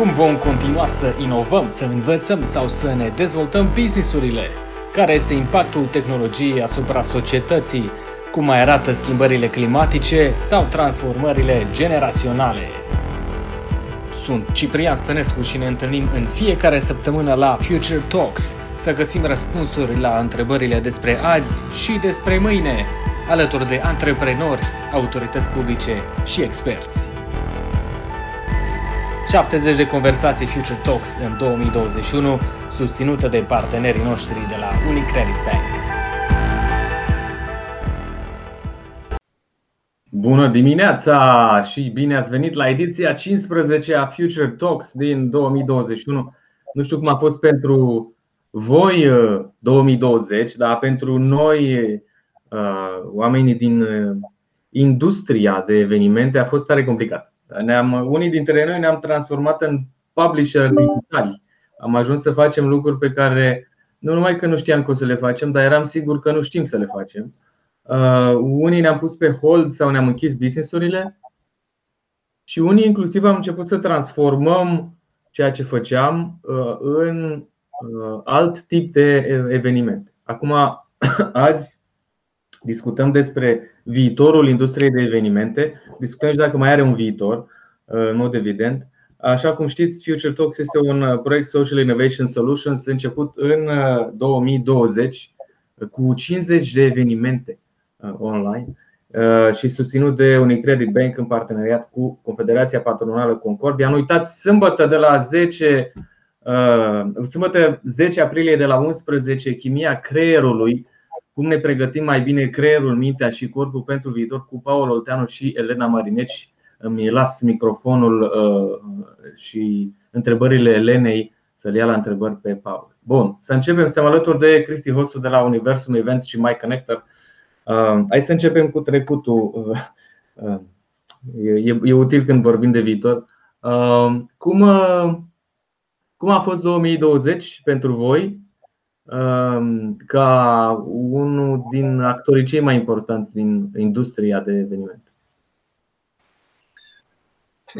Cum vom continua să inovăm, să învățăm sau să ne dezvoltăm businessurile? Care este impactul tehnologiei asupra societății? Cum mai arată schimbările climatice sau transformările generaționale? Sunt Ciprian Stănescu și ne întâlnim în fiecare săptămână la Future Talks să găsim răspunsuri la întrebările despre azi și despre mâine, alături de antreprenori, autorități publice și experți. 70 de conversații Future Talks în 2021, susținută de partenerii noștri de la Unicredit Bank. Bună dimineața și bine ați venit la ediția 15 a Future Talks din 2021. Nu știu cum a fost pentru voi 2020, uh, dar pentru noi, uh, oamenii din uh, industria de evenimente, a fost tare complicat. Ne-am, unii dintre noi ne-am transformat în publisher digitali. Am ajuns să facem lucruri pe care nu numai că nu știam că o să le facem, dar eram sigur că nu știm să le facem. Uh, unii ne-am pus pe hold sau ne-am închis businessurile și unii inclusiv am început să transformăm ceea ce făceam uh, în uh, alt tip de eveniment. Acum, azi discutăm despre viitorul industriei de evenimente, discutăm și dacă mai are un viitor, uh, în mod evident. Așa cum știți, Future Talks este un uh, proiect Social Innovation Solutions început în 2020 uh, cu 50 de evenimente online și susținut de Unicredit Bank în parteneriat cu Confederația Patronală Concordia. Nu uitați, sâmbătă de la 10 Sâmbătă 10 aprilie de la 11 Chimia creierului cum ne pregătim mai bine creierul, mintea și corpul pentru viitor cu Paul Olteanu și Elena Marineci. Îmi las microfonul uh, și întrebările Elenei să le ia la întrebări pe Paul. Bun, să începem. Suntem alături de Cristi Hosu de la Universum Events și My Connector. Uh, hai să începem cu trecutul. Uh, e, e util când vorbim de viitor. Cum, cum a fost 2020 pentru voi? Um, ca unul din actorii cei mai importanți din industria de evenimente.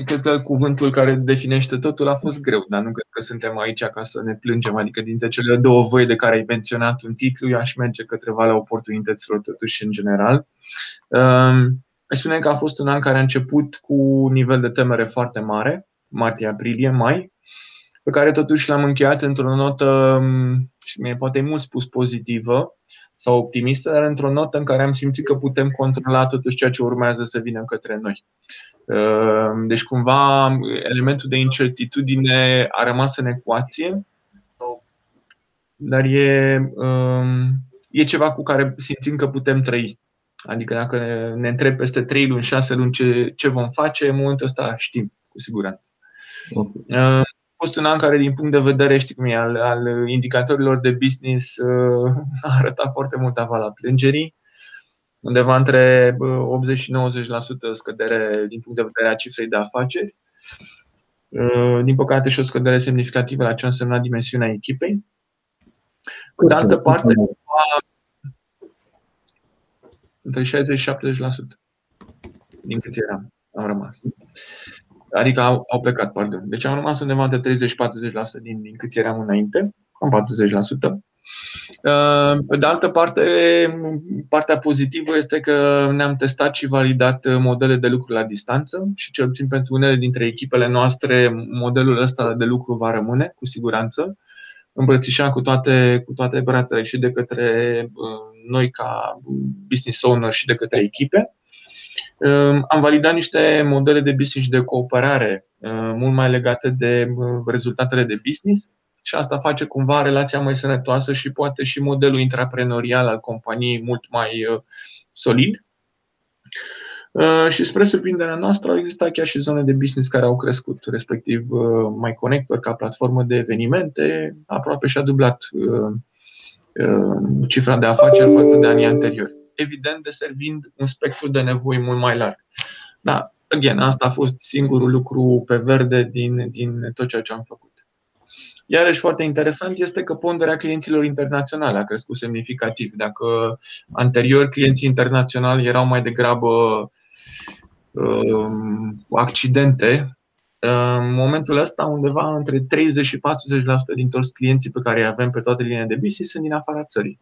Cred că cuvântul care definește totul a fost greu, dar nu cred că suntem aici ca să ne plângem. Adică dintre cele două voi de care ai menționat un titlu, eu aș merge către valea oportunităților totuși în general. Um, aș spune că a fost un an care a început cu un nivel de temere foarte mare, martie-aprilie, mai, pe care totuși l-am încheiat într-o notă, mm, și mie poate mult spus pozitivă sau optimistă, dar într-o notă în care am simțit că putem controla totuși ceea ce urmează să vină către noi. Ehm, deci cumva elementul de incertitudine a rămas în ecuație, dar e, ehm, e ceva cu care simțim că putem trăi. Adică dacă ne, ne întreb peste 3 luni, 6 luni ce, ce vom face, în momentul ăsta știm, cu siguranță. Okay. Ehm, fost un an care, din punct de vedere, știi cum e, al, al indicatorilor de business, uh, a arătat foarte mult avala plângerii, undeva între 80 și 90% scădere din punct de vedere a cifrei de afaceri. Uh, din păcate și o scădere semnificativă la ce a însemnat dimensiunea echipei. Pe de altă parte, între 60 și 70% din cât eram, am rămas. Adică au, au plecat, pardon. Deci am rămas undeva între 30-40% din, din câți eram înainte, cam 40%. Uh, pe de altă parte, partea pozitivă este că ne-am testat și validat modele de lucru la distanță și cel puțin pentru unele dintre echipele noastre modelul ăsta de lucru va rămâne, cu siguranță, îmbrățișat cu toate, cu toate brațele și de către uh, noi ca business owner și de către echipe. Am validat niște modele de business și de cooperare uh, mult mai legate de uh, rezultatele de business și asta face cumva relația mai sănătoasă și poate și modelul intraprenorial al companiei mult mai uh, solid. Și spre surprinderea noastră au existat chiar și zone de business care au crescut, respectiv mai Connector ca platformă de evenimente, aproape și-a dublat cifra de afaceri față de anii anteriori evident deservind un spectru de nevoi mult mai larg. Da, again, asta a fost singurul lucru pe verde din, din tot ceea ce am făcut. Iarăși foarte interesant este că ponderea clienților internaționale a crescut semnificativ. Dacă anterior clienții internaționali erau mai degrabă um, accidente în momentul ăsta, undeva între 30 și 40% din toți clienții pe care îi avem pe toate liniile de business sunt din afara țării.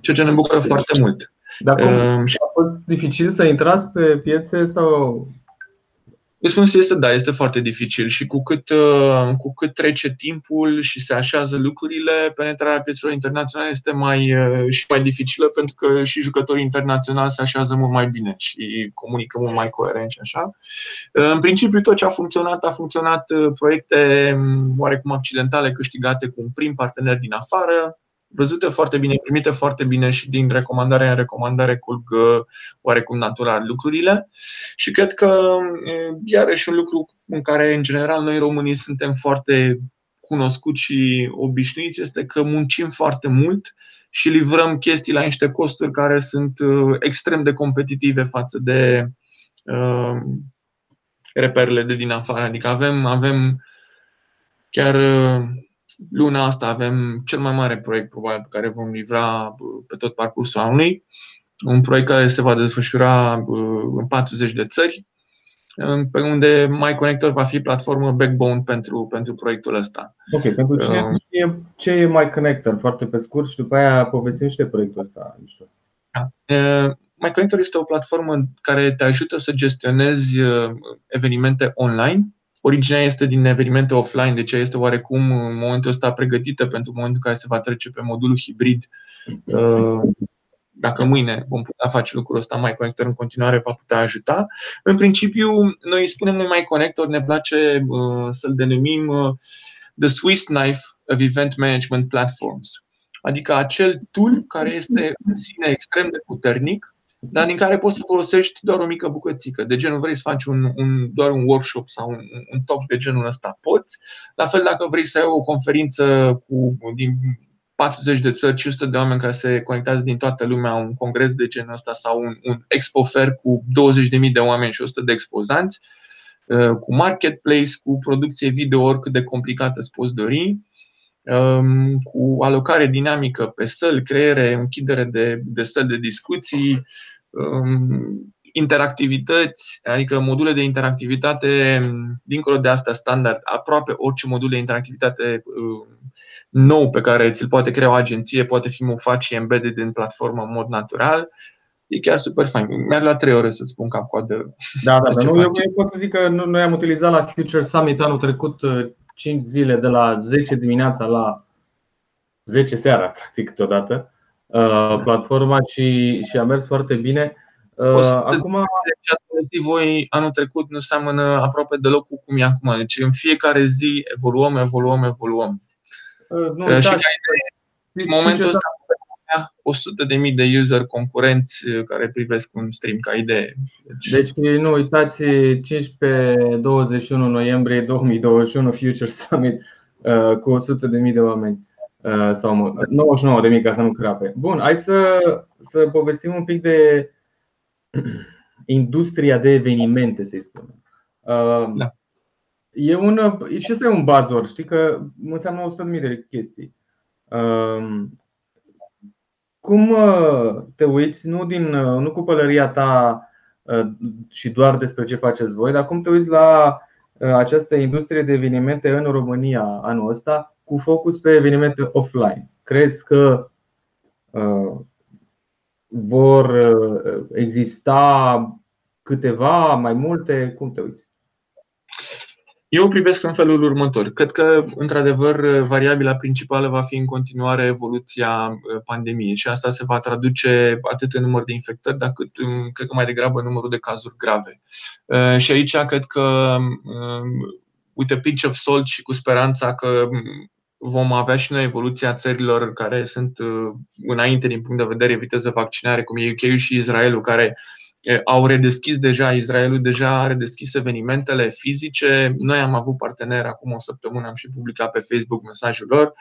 Ceea ce ne bucură foarte mult. Dar um, și... a fost dificil să intrați pe piețe sau Răspunsul este da, este foarte dificil și cu cât, uh, cu cât trece timpul și se așează lucrurile, penetrarea piețelor internaționale este mai, uh, și mai dificilă pentru că și jucătorii internaționali se așează mult mai bine și comunică mult mai coerent și așa. Uh, în principiu, tot ce a funcționat, a funcționat proiecte um, oarecum accidentale câștigate cu un prim partener din afară, văzute foarte bine, primite foarte bine și din recomandare în recomandare curg oarecum natural lucrurile. Și cred că iarăși un lucru în care, în general, noi românii suntem foarte cunoscuți și obișnuiți este că muncim foarte mult și livrăm chestii la niște costuri care sunt extrem de competitive față de uh, reperele de din afară. Adică avem, avem chiar luna asta avem cel mai mare proiect probabil pe care vom livra pe tot parcursul anului. Un proiect care se va desfășura în 40 de țări, pe unde MyConnector va fi platformă backbone pentru, pentru proiectul ăsta. Ok, pentru cine uh, ce, ce e MyConnector? Foarte pe scurt și după aia povestim niște proiectul ăsta. Da. Uh, MyConnector este o platformă care te ajută să gestionezi uh, evenimente online Originea este din evenimente offline, deci este oarecum în momentul ăsta pregătită pentru momentul în care se va trece pe modulul hibrid. Uh, dacă mâine vom putea face lucrul ăsta, mai Connector în continuare va putea ajuta. În principiu, noi spunem noi mai Connector, ne place uh, să-l denumim uh, The Swiss Knife of Event Management Platforms. Adică acel tool care este în sine extrem de puternic, dar din care poți să folosești doar o mică bucățică. De genul vrei să faci un, un, doar un workshop sau un, un talk de genul ăsta, poți. La fel dacă vrei să ai o conferință cu, din 40 de țări, 500 de oameni care se conectează din toată lumea, un congres de genul ăsta sau un, un expo fair cu 20.000 de oameni și 100 de expozanți, uh, cu marketplace, cu producție video oricât de complicată îți poți dori, um, cu alocare dinamică pe săli, creere, închidere de, de săli de discuții, um, interactivități, adică module de interactivitate, dincolo de asta standard, aproape orice modul de interactivitate um, nou pe care ți-l poate crea o agenție, poate fi mufat și embedded în platformă în mod natural. E chiar super fain. Mi-ar la trei ore să spun cap coadă. Da, da, dar nu, eu, eu pot să zic că noi am utilizat la Future Summit anul trecut 5 uh, zile de la 10 dimineața la 10 seara, practic, totodată, uh, platforma și, și a mers foarte bine. Uh, acum, ce ați voi anul trecut nu seamănă aproape deloc cu cum e acum. Deci în fiecare zi evoluăm, evoluăm, evoluăm. Uh, nu, uh, și da, ca idee, în momentul ăsta 100 de mii de user concurenți care privesc un stream ca idee. Deci, deci nu uitați 15-21 noiembrie 2021 Future Summit cu 100 de mii de oameni. Uh, sau 99 de mii ca să nu crape. Bun, hai să, să povestim un pic de industria de evenimente, să-i spunem. Uh, da. E un, și asta e un buzzword, știi că înseamnă 100.000 de chestii. Uh, cum te uiți, nu, din, nu cu pălăria ta și doar despre ce faceți voi, dar cum te uiți la această industrie de evenimente în România anul ăsta cu focus pe evenimente offline. Crezi că uh, vor uh, exista câteva, mai multe? Cum te uiți? Eu privesc în felul următor. Cred că, într-adevăr, variabila principală va fi în continuare evoluția uh, pandemiei și asta se va traduce atât în număr de infectări, dar cât, cred că mai degrabă în numărul de cazuri grave. Uh, și aici cred că, uite, pinch of salt și cu speranța că vom avea și noi evoluția țărilor care sunt uh, înainte din punct de vedere viteză vaccinare, cum e UK și Israelul, care au redeschis deja, Israelul deja a redeschis evenimentele fizice. Noi am avut partener acum o săptămână, am și publicat pe Facebook mesajul lor.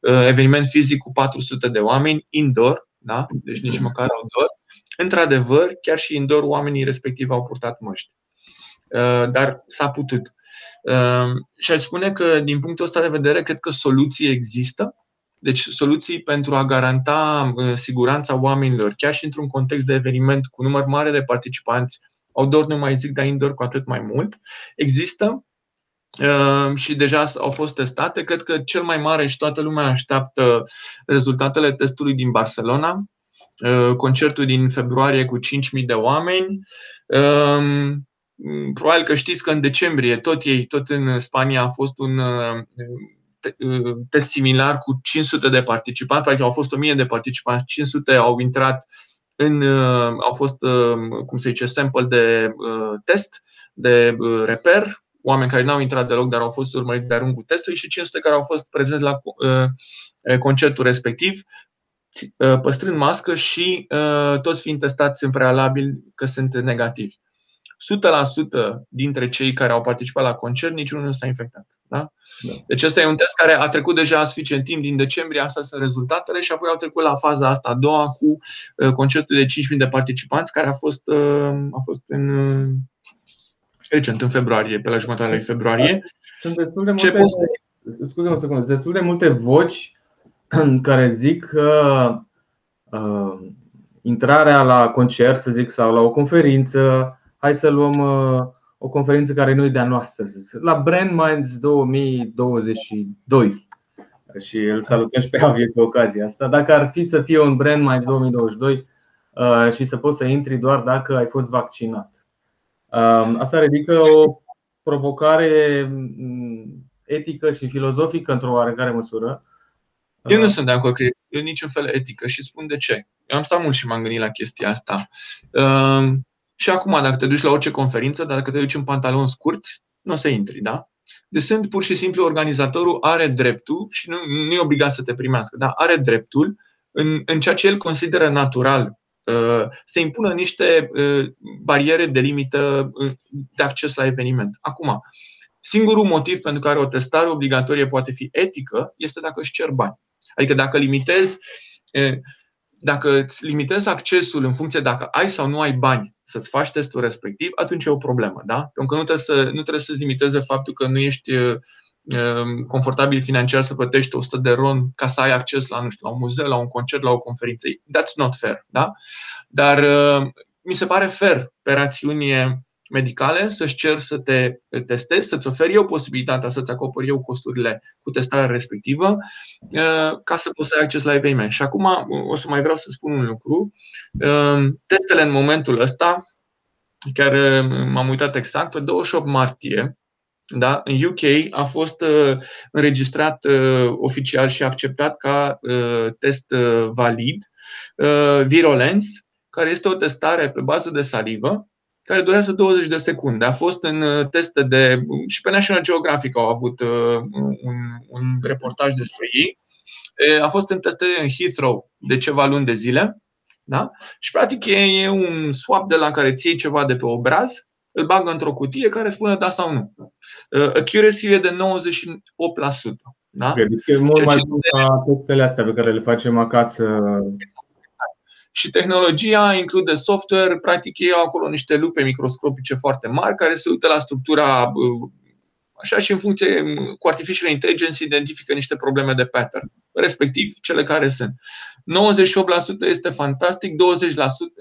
Uh, eveniment fizic cu 400 de oameni, indoor, da? deci nici măcar outdoor. Într-adevăr, chiar și indoor, oamenii respectiv au purtat măști. Uh, dar s-a putut. Ehm, și aș spune că, din punctul ăsta de vedere, cred că soluții există. Deci soluții pentru a garanta uh, siguranța oamenilor, chiar și într-un context de eveniment cu număr mare de participanți, outdoor nu mai zic, dar indoor cu atât mai mult, există. și deja au fost testate. Cred că cel mai mare și toată lumea așteaptă rezultatele testului din Barcelona, concertul din februarie cu 5.000 de oameni. Probabil că știți că în decembrie tot ei, tot în Spania a fost un test similar cu 500 de participanți, practic au fost 1000 de participanți, 500 au intrat în, au fost, cum se zice, sample de test, de reper, oameni care n-au intrat deloc, dar au fost urmăriți de-a lungul testului și 500 care au fost prezenți la concertul respectiv, păstrând mască și toți fiind testați în prealabil că sunt negativi. 100% dintre cei care au participat la concert, niciunul nu s-a infectat. Da? Da. Deci ăsta e un test care a trecut deja suficient timp din decembrie, asta sunt rezultatele și apoi au trecut la faza asta a doua cu uh, concertul de 5.000 de participanți care a fost, uh, a fost în uh, recent, în februarie, pe la jumătatea lui februarie. Sunt destul de multe, Ce scuze o secundă, destul de multe voci care zic că uh, intrarea la concert, să zic, sau la o conferință hai să luăm uh, o conferință care nu e de-a noastră, la Brand Minds 2022. Și îl salutăm și pe Avie pe ocazia asta. Dacă ar fi să fie un Brand Minds 2022 uh, și să poți să intri doar dacă ai fost vaccinat. Um, asta ridică o provocare mm, etică și filozofică într-o oarecare măsură. Eu nu sunt de acord că e niciun fel etică și spun de ce. Eu am stat mult și m-am gândit la chestia asta. Um, și acum, dacă te duci la orice conferință, dacă te duci în pantaloni scurți, nu o să intri, da? Deci sunt pur și simplu organizatorul are dreptul și nu, nu e obligat să te primească, dar are dreptul în, în ceea ce el consideră natural uh, să impună niște uh, bariere de limită uh, de acces la eveniment. Acum, singurul motiv pentru care o testare obligatorie poate fi etică este dacă își cer bani. Adică dacă limitezi dacă îți limitezi accesul în funcție dacă ai sau nu ai bani să-ți faci testul respectiv, atunci e o problemă. Da? Pentru că nu trebuie, să, nu trebuie să-ți limiteze faptul că nu ești uh, um, confortabil financiar să plătești 100 de ron ca să ai acces la, nu știu, la un muzeu, la un concert, la o conferință. That's not fair. Da? Dar uh, mi se pare fair pe rațiune medicale, să-și cer să te testezi, să-ți oferi eu posibilitatea să-ți acoperi eu costurile cu testarea respectivă, uh, ca să poți să ai acces la eveniment. Și acum uh, o să mai vreau să spun un lucru. Uh, testele în momentul ăsta, chiar m-am uitat exact, pe 28 martie, da? În UK a fost uh, înregistrat uh, oficial și acceptat ca uh, test uh, valid uh, Virulence, care este o testare pe bază de salivă, care durează 20 de secunde. A fost în uh, teste de. și pe National Geographic au avut uh, un, un reportaj despre ei. A fost în teste în Heathrow de ceva luni de zile. Da? Și practic e, e un swap de la care ți iei ceva de pe obraz, îl bagă într-o cutie care spune da sau nu. Uh, accuracy e de 98%. Da? Deci e mult mai bun ca testele astea pe care le facem acasă și tehnologia include software, practic ei au acolo niște lupe microscopice foarte mari care se uită la structura așa și în funcție cu artificial intelligence identifică niște probleme de pattern, respectiv cele care sunt. 98% este fantastic, 20%,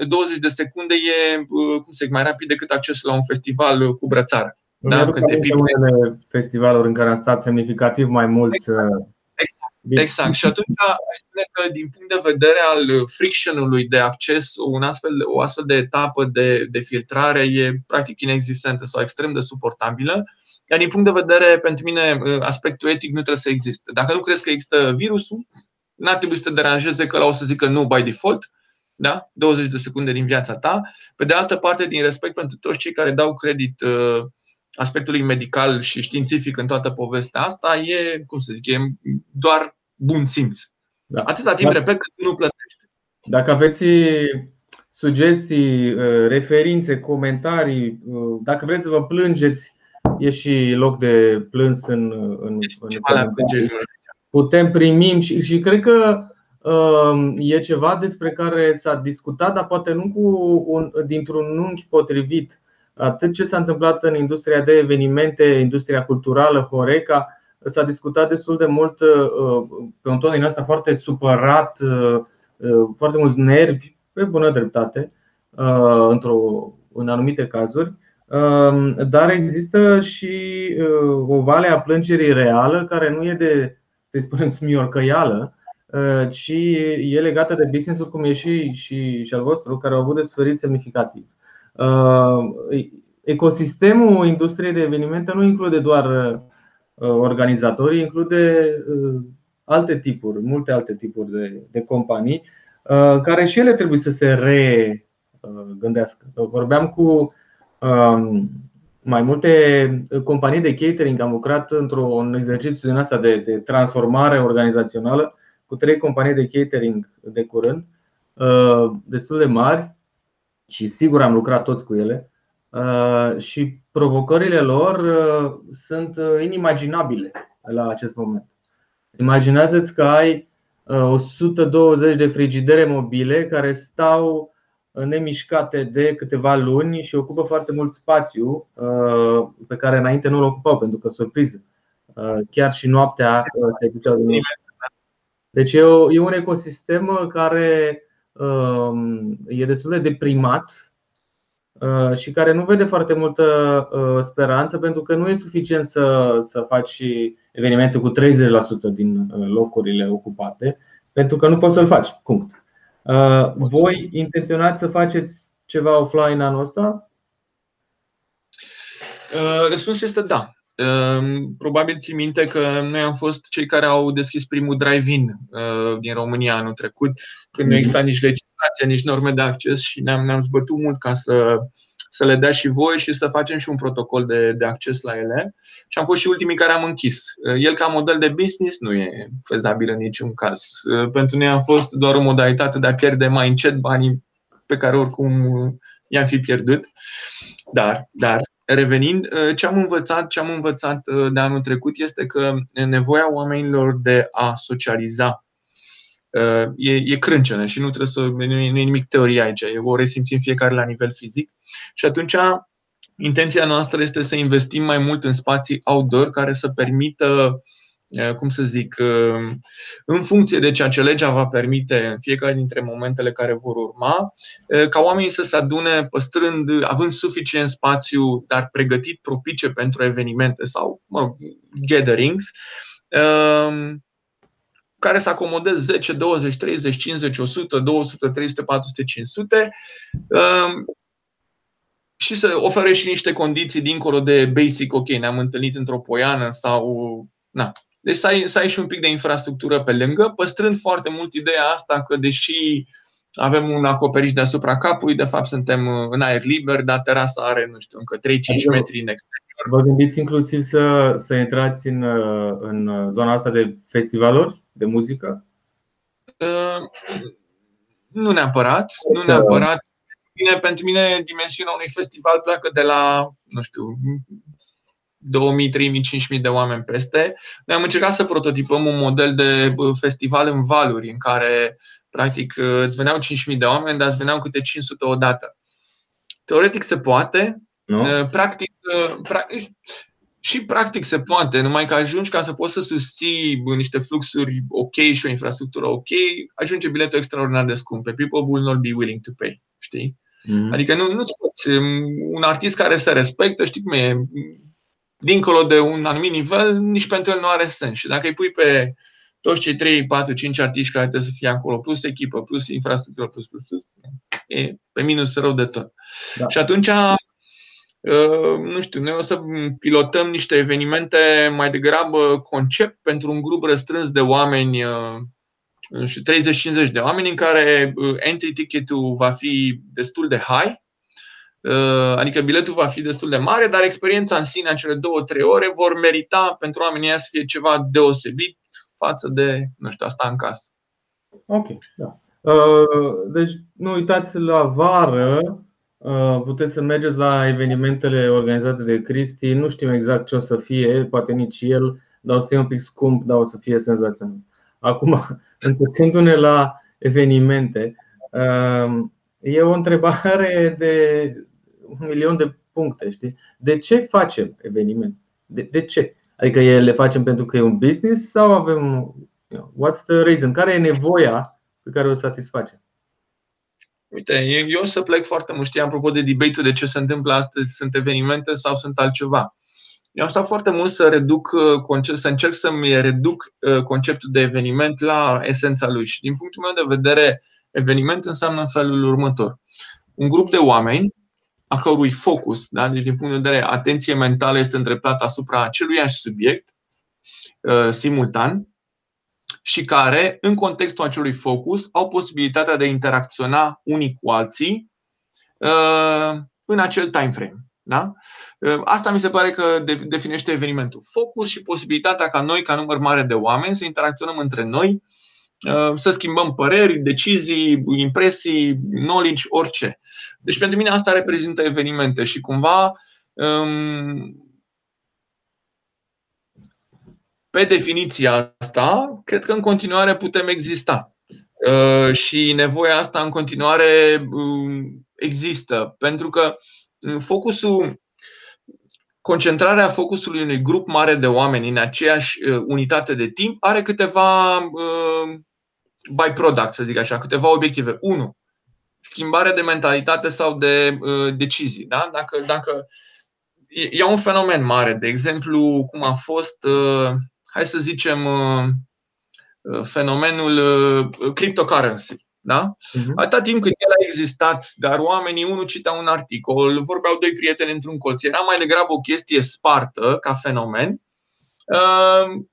20 de secunde e cum se mai rapid decât accesul la un festival cu brățară. Da? Când te festivaluri în care am stat semnificativ mai mult exact. Exact. Exact. Și atunci aș spune că din punct de vedere al friction-ului de acces, un astfel, o astfel de etapă de, de filtrare e practic inexistentă sau extrem de suportabilă. Iar din punct de vedere, pentru mine, aspectul etic nu trebuie să existe. Dacă nu crezi că există virusul, n-ar trebui să te deranjeze că la o să zică nu by default, da? 20 de secunde din viața ta. Pe de altă parte, din respect pentru toți cei care dau credit uh, aspectului medical și științific în toată povestea asta e, cum să zic, e doar bun simț. Da. Atâta timp, Dar, repet, cât nu plătești. Dacă aveți sugestii, uh, referințe, comentarii, uh, dacă vreți să vă plângeți, e și loc de plâns în, în, în Putem primim și, și cred că uh, e ceva despre care s-a discutat, dar poate nu cu un, dintr-un unghi potrivit atât ce s-a întâmplat în industria de evenimente, industria culturală, Horeca, s-a discutat destul de mult uh, pe un ton din asta foarte supărat, uh, uh, foarte mulți nervi, pe bună dreptate, într-o, în anumite cazuri. um, dar există și uh, o vale a plângerii reală care nu e de, să spunem, smiorcăială, ci e legată de business-uri cum e și, și, și al vostru, care au avut de suferit semnificativ. Ecosistemul industriei de evenimente nu include doar organizatorii, include alte tipuri, multe alte tipuri de, de companii, uh, care și ele trebuie să se regândească. Vorbeam cu um, mai multe companii de catering, am lucrat într-un exercițiu din asta de, de transformare organizațională cu trei companii de catering de curând, uh, destul de mari și sigur am lucrat toți cu ele. Uh, și provocările lor sunt inimaginabile la acest moment. Imaginează-ți că ai 120 uh, de frigidere mobile care stau uh, nemișcate de câteva luni și ocupă foarte mult spațiu uh, pe care înainte nu l ocupau, pentru că, surpriză, chiar și noaptea se duceau din Deci e un ecosistem care um, e destul de deprimat și care nu vede foarte multă speranță pentru că nu e suficient să, să faci evenimente cu 30% din uh, locurile ocupate, pentru că nu poți să-l faci. Punct. Uh, voi intenționați să faceți ceva offline anul ăsta? Uh, răspunsul este da. Probabil ți minte că noi am fost cei care au deschis primul drive-in din România anul trecut, când nu exista nici legislație, nici norme de acces și ne-am, ne-am zbătut mult ca să să le dea și voi și să facem și un protocol de, de acces la ele. Și am fost și ultimii care am închis. El, ca model de business, nu e fezabil în niciun caz. Pentru noi a fost doar o modalitate de a pierde mai încet banii pe care oricum i-am fi pierdut. Dar, dar revenind, ce am învățat, ce am învățat de anul trecut este că nevoia oamenilor de a socializa e, e crâncenă și nu trebuie să nu e, nu e nimic teorie aici, e o resimțim fiecare la nivel fizic. Și atunci intenția noastră este să investim mai mult în spații outdoor care să permită cum să zic, în funcție de ceea ce legea va permite în fiecare dintre momentele care vor urma, ca oamenii să se adune păstrând, având suficient spațiu, dar pregătit propice pentru evenimente sau mă, gatherings, care să acomodeze 10, 20, 30, 50, 100, 200, 300, 400, 500 și să ofere și niște condiții dincolo de basic, ok, ne-am întâlnit într-o poiană sau... Na. Deci să ai, să ai și un pic de infrastructură pe lângă, păstrând foarte mult ideea asta că deși avem un acoperiș deasupra capului, de fapt suntem în aer liber, dar terasa are, nu știu, încă 3-5 adică metri în exterior. Vă gândiți inclusiv să, să intrați în, în zona asta de festivaluri? de muzică? Uh, nu neapărat, nu neapărat. Bine, pentru mine dimensiunea unui festival pleacă de la, nu știu, 2000, 3000, 5000 de oameni peste. Noi am încercat să prototipăm un model de festival în valuri, în care, practic, îți veneau 5000 de oameni, dar îți veneau câte 500 odată. Teoretic se poate. Nu? Practic, practic, și practic se poate, numai că ajungi ca să poți să susții niște fluxuri ok și o infrastructură ok, ajunge biletul extraordinar de scump. People will not be willing to pay, știi? Mm. Adică nu, nu poți. Un artist care se respectă, știi cum e, dincolo de un anumit nivel, nici pentru el nu are sens. Și dacă îi pui pe toți cei 3, 4, 5 artiști care trebuie să fie acolo, plus echipă, plus infrastructură, plus, plus, plus, e pe minus rău de tot. Da. Și atunci Uh, nu știu, noi o să pilotăm niște evenimente mai degrabă concept pentru un grup restrâns de oameni, uh, nu știu, 30-50 de oameni, în care uh, entry ticket-ul va fi destul de high, adică biletul va fi destul de mare, dar experiența în sine, acele două, trei ore, vor merita pentru oamenii să fie ceva deosebit față de, nu știu, asta în casă. Ok, da. Deci nu uitați la vară Uh, puteți să mergeți la evenimentele organizate de Cristi. Nu știm exact ce o să fie, poate nici el, dar o să fie un pic scump, dar o să fie senzațional. Acum, întorcându-ne la evenimente, uh, e o întrebare de un milion de puncte. Știi? De ce facem eveniment? De, de ce? Adică le facem pentru că e un business sau avem. What's the reason? Care e nevoia pe care o satisfacem? Uite, eu o să plec foarte mult. Știi, apropo de debate de ce se întâmplă astăzi, sunt evenimente sau sunt altceva. Eu am stat foarte mult să reduc concept, să încerc să-mi reduc conceptul de eveniment la esența lui. Și din punctul meu de vedere, eveniment înseamnă în felul următor. Un grup de oameni a cărui focus, da? deci din punct de vedere atenție mentală este îndreptat asupra aceluiași subiect uh, simultan și care, în contextul acelui focus, au posibilitatea de a interacționa unii cu alții uh, în acel time frame. Da? Uh, asta mi se pare că definește evenimentul. Focus și posibilitatea ca noi, ca număr mare de oameni, să interacționăm între noi Uh, să schimbăm păreri, decizii, impresii, knowledge, orice. Deci pentru mine asta reprezintă evenimente și cumva um, pe definiția asta, cred că în continuare putem exista. Uh, și nevoia asta în continuare um, există. Pentru că focusul, concentrarea focusului unui grup mare de oameni în aceeași uh, unitate de timp are câteva byproduct, să zic așa, câteva obiective. Unu, schimbare de mentalitate sau de uh, decizii. Da? Dacă, dacă e, e un fenomen mare, de exemplu, cum a fost, uh, hai să zicem, uh, uh fenomenul uh, cryptocurrency. Da? Uh-huh. Atâta timp cât el a existat, dar oamenii, unul cita un articol, vorbeau doi prieteni într-un colț, era mai degrabă o chestie spartă ca fenomen. Uh, Mm,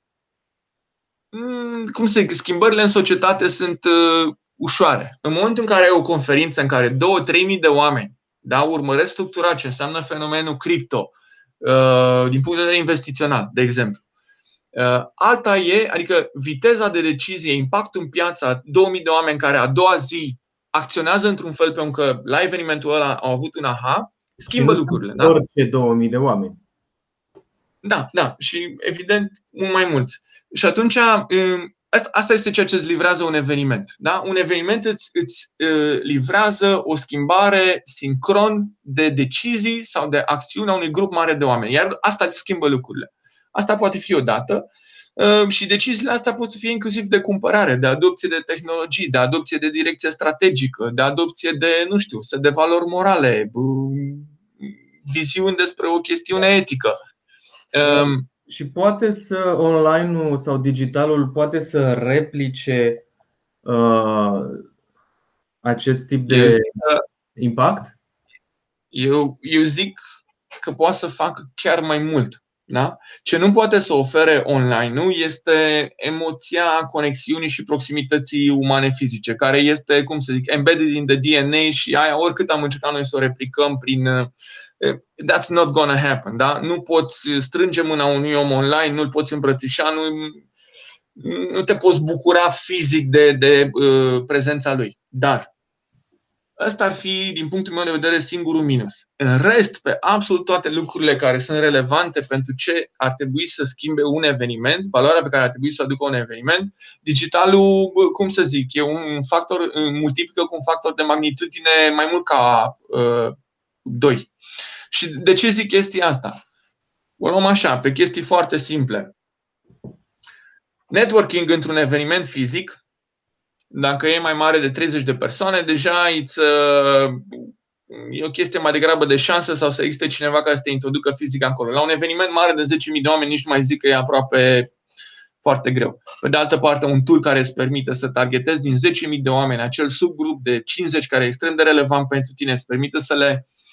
cum să zic, schimbările în societate sunt uh, ușoare. În momentul în care ai o conferință în care 2-3 mii de oameni da, urmăresc structura ce înseamnă fenomenul cripto, uh, din punct de vedere investițional, de exemplu. Uh, alta e, adică viteza de decizie, impactul în piața, 2000 de oameni care a doua zi acționează într-un fel pe că la evenimentul ăla au avut un aha, schimbă lucrurile. Da? Orice 2000 de oameni. Da, da, și evident mult mai mult. Și atunci, um, asta este ceea ce îți livrează un eveniment. Da? Un eveniment îți, îți uh, livrează o schimbare sincron de decizii sau de acțiune a unui grup mare de oameni. Iar asta schimbă lucrurile. Asta poate fi o dată. Uh, și deciziile astea pot să fie inclusiv de cumpărare, de adopție de tehnologii, de adopție de direcție strategică, de adopție de, nu știu, de valori morale, viziuni despre o chestiune etică. Um, și poate să online sau digitalul poate să replice uh, acest tip de eu zic, impact? Eu, eu zic că poate să facă chiar mai mult. Da? Ce nu poate să ofere online nu este emoția conexiunii și proximității umane fizice, care este, cum să zic, embedded in the DNA și aia oricât am încercat noi să o replicăm prin that's not gonna happen, da? Nu poți strânge mâna unui om online, nu-l poți îmbrățișa, nu, nu te poți bucura fizic de, de uh, prezența lui. Dar Ăsta ar fi, din punctul meu de vedere, singurul minus. În rest, pe absolut toate lucrurile care sunt relevante pentru ce ar trebui să schimbe un eveniment, valoarea pe care ar trebui să o aducă un eveniment, digitalul, cum să zic, e un factor, multiplică cu un factor de magnitudine mai mult ca uh, 2. Și de ce zic chestia asta? O luăm așa, pe chestii foarte simple. Networking într-un eveniment fizic, dacă e mai mare de 30 de persoane, deja uh, e o chestie mai degrabă de șansă sau să existe cineva care să te introducă fizic acolo. La un eveniment mare de 10.000 de oameni nici nu mai zic că e aproape foarte greu. Pe de altă parte, un tool care îți permite să targetezi din 10.000 de oameni acel subgrup de 50 care e extrem de relevant pentru tine, îți permite să le uh, uh,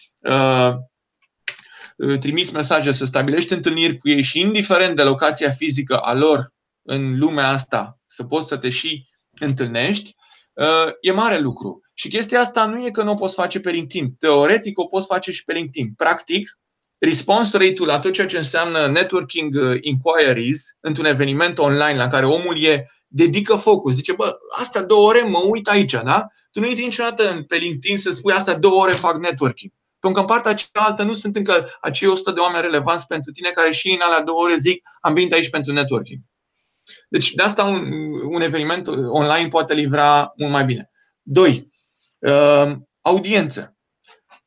trimiți mesaje, să stabilești întâlniri cu ei și indiferent de locația fizică a lor în lumea asta, să poți să te și întâlnești, uh, e mare lucru. Și chestia asta nu e că nu o poți face pe LinkedIn. Teoretic o poți face și pe LinkedIn. Practic, response rate-ul la tot ceea ce înseamnă networking uh, inquiries într-un eveniment online la care omul e dedică focus. Zice, bă, astea două ore mă uit aici, da? Tu nu intri niciodată pe LinkedIn să spui astea două ore fac networking. Pentru că în partea cealaltă nu sunt încă acei 100 de oameni relevanți pentru tine care și în alea două ore zic am venit aici pentru networking. Deci de asta un, un eveniment online poate livra mult mai bine. Doi, uh, audiență.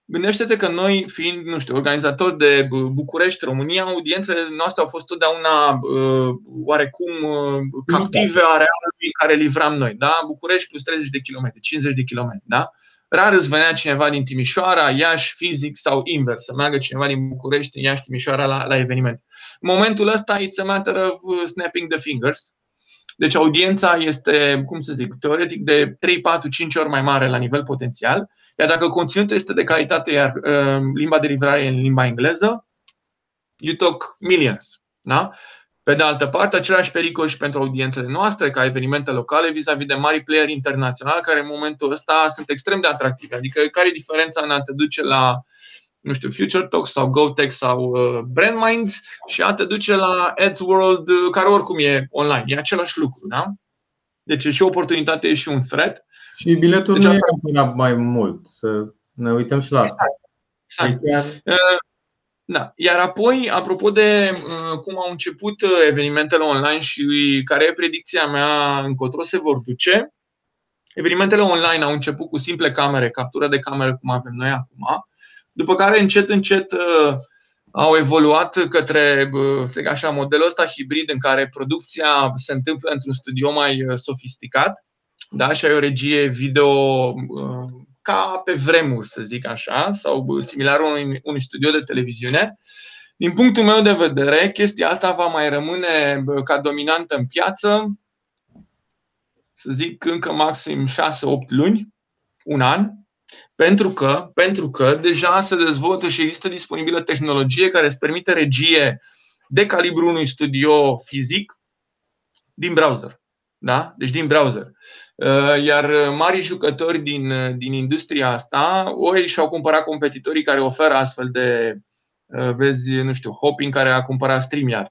Gândește-te că noi, fiind, nu știu, organizatori de București, România, audiențele noastre au fost totdeauna uh, oarecum uh, captive a realului care livram noi. Da? București plus 30 de kilometri, 50 de kilometri. Da? Rar îți venea cineva din Timișoara, Iași, fizic sau invers, să meargă cineva din București, din Iași, Timișoara la, la eveniment. În momentul ăsta, it's a matter of uh, snapping the fingers. Deci audiența este, cum să zic, teoretic de 3, 4, 5 ori mai mare la nivel potențial, iar dacă conținutul este de calitate, iar uh, limba de livrare e în limba engleză, you talk millions. Da? Pe de altă parte, același pericol și pentru audiențele noastre, ca evenimente locale, vis-a-vis de mari player internaționali, care în momentul ăsta sunt extrem de atractive. Adică, care e diferența în a te duce la, nu știu, Future Talk sau GoTech sau uh, Brand Minds și a te duce la Ads World, uh, care oricum e online. E același lucru, da? Deci e și o oportunitate, e și un threat. Și biletul deci, nu e mai mult. Să ne uităm și la asta. Exact. exact. Uh, da. Iar apoi, apropo de uh, cum au început uh, evenimentele online și care e predicția mea încotro se vor duce, evenimentele online au început cu simple camere, captură de cameră cum avem noi acum, după care încet, încet uh, au evoluat către, să așa, modelul ăsta hibrid în care producția se întâmplă într-un studio mai sofisticat, da? și ai o regie video ca pe vremuri, să zic așa, sau similar unui, unui studio de televiziune. Din punctul meu de vedere, chestia asta va mai rămâne ca dominantă în piață, să zic încă maxim 6-8 luni, un an, pentru că, pentru că deja se dezvoltă și există disponibilă tehnologie care îți permite regie de calibru unui studio fizic din browser. Da? Deci din browser. Uh, iar mari jucători din, din industria asta ori și-au cumpărat competitorii care oferă astfel de, uh, vezi, nu știu, Hopin care a cumpărat StreamYard,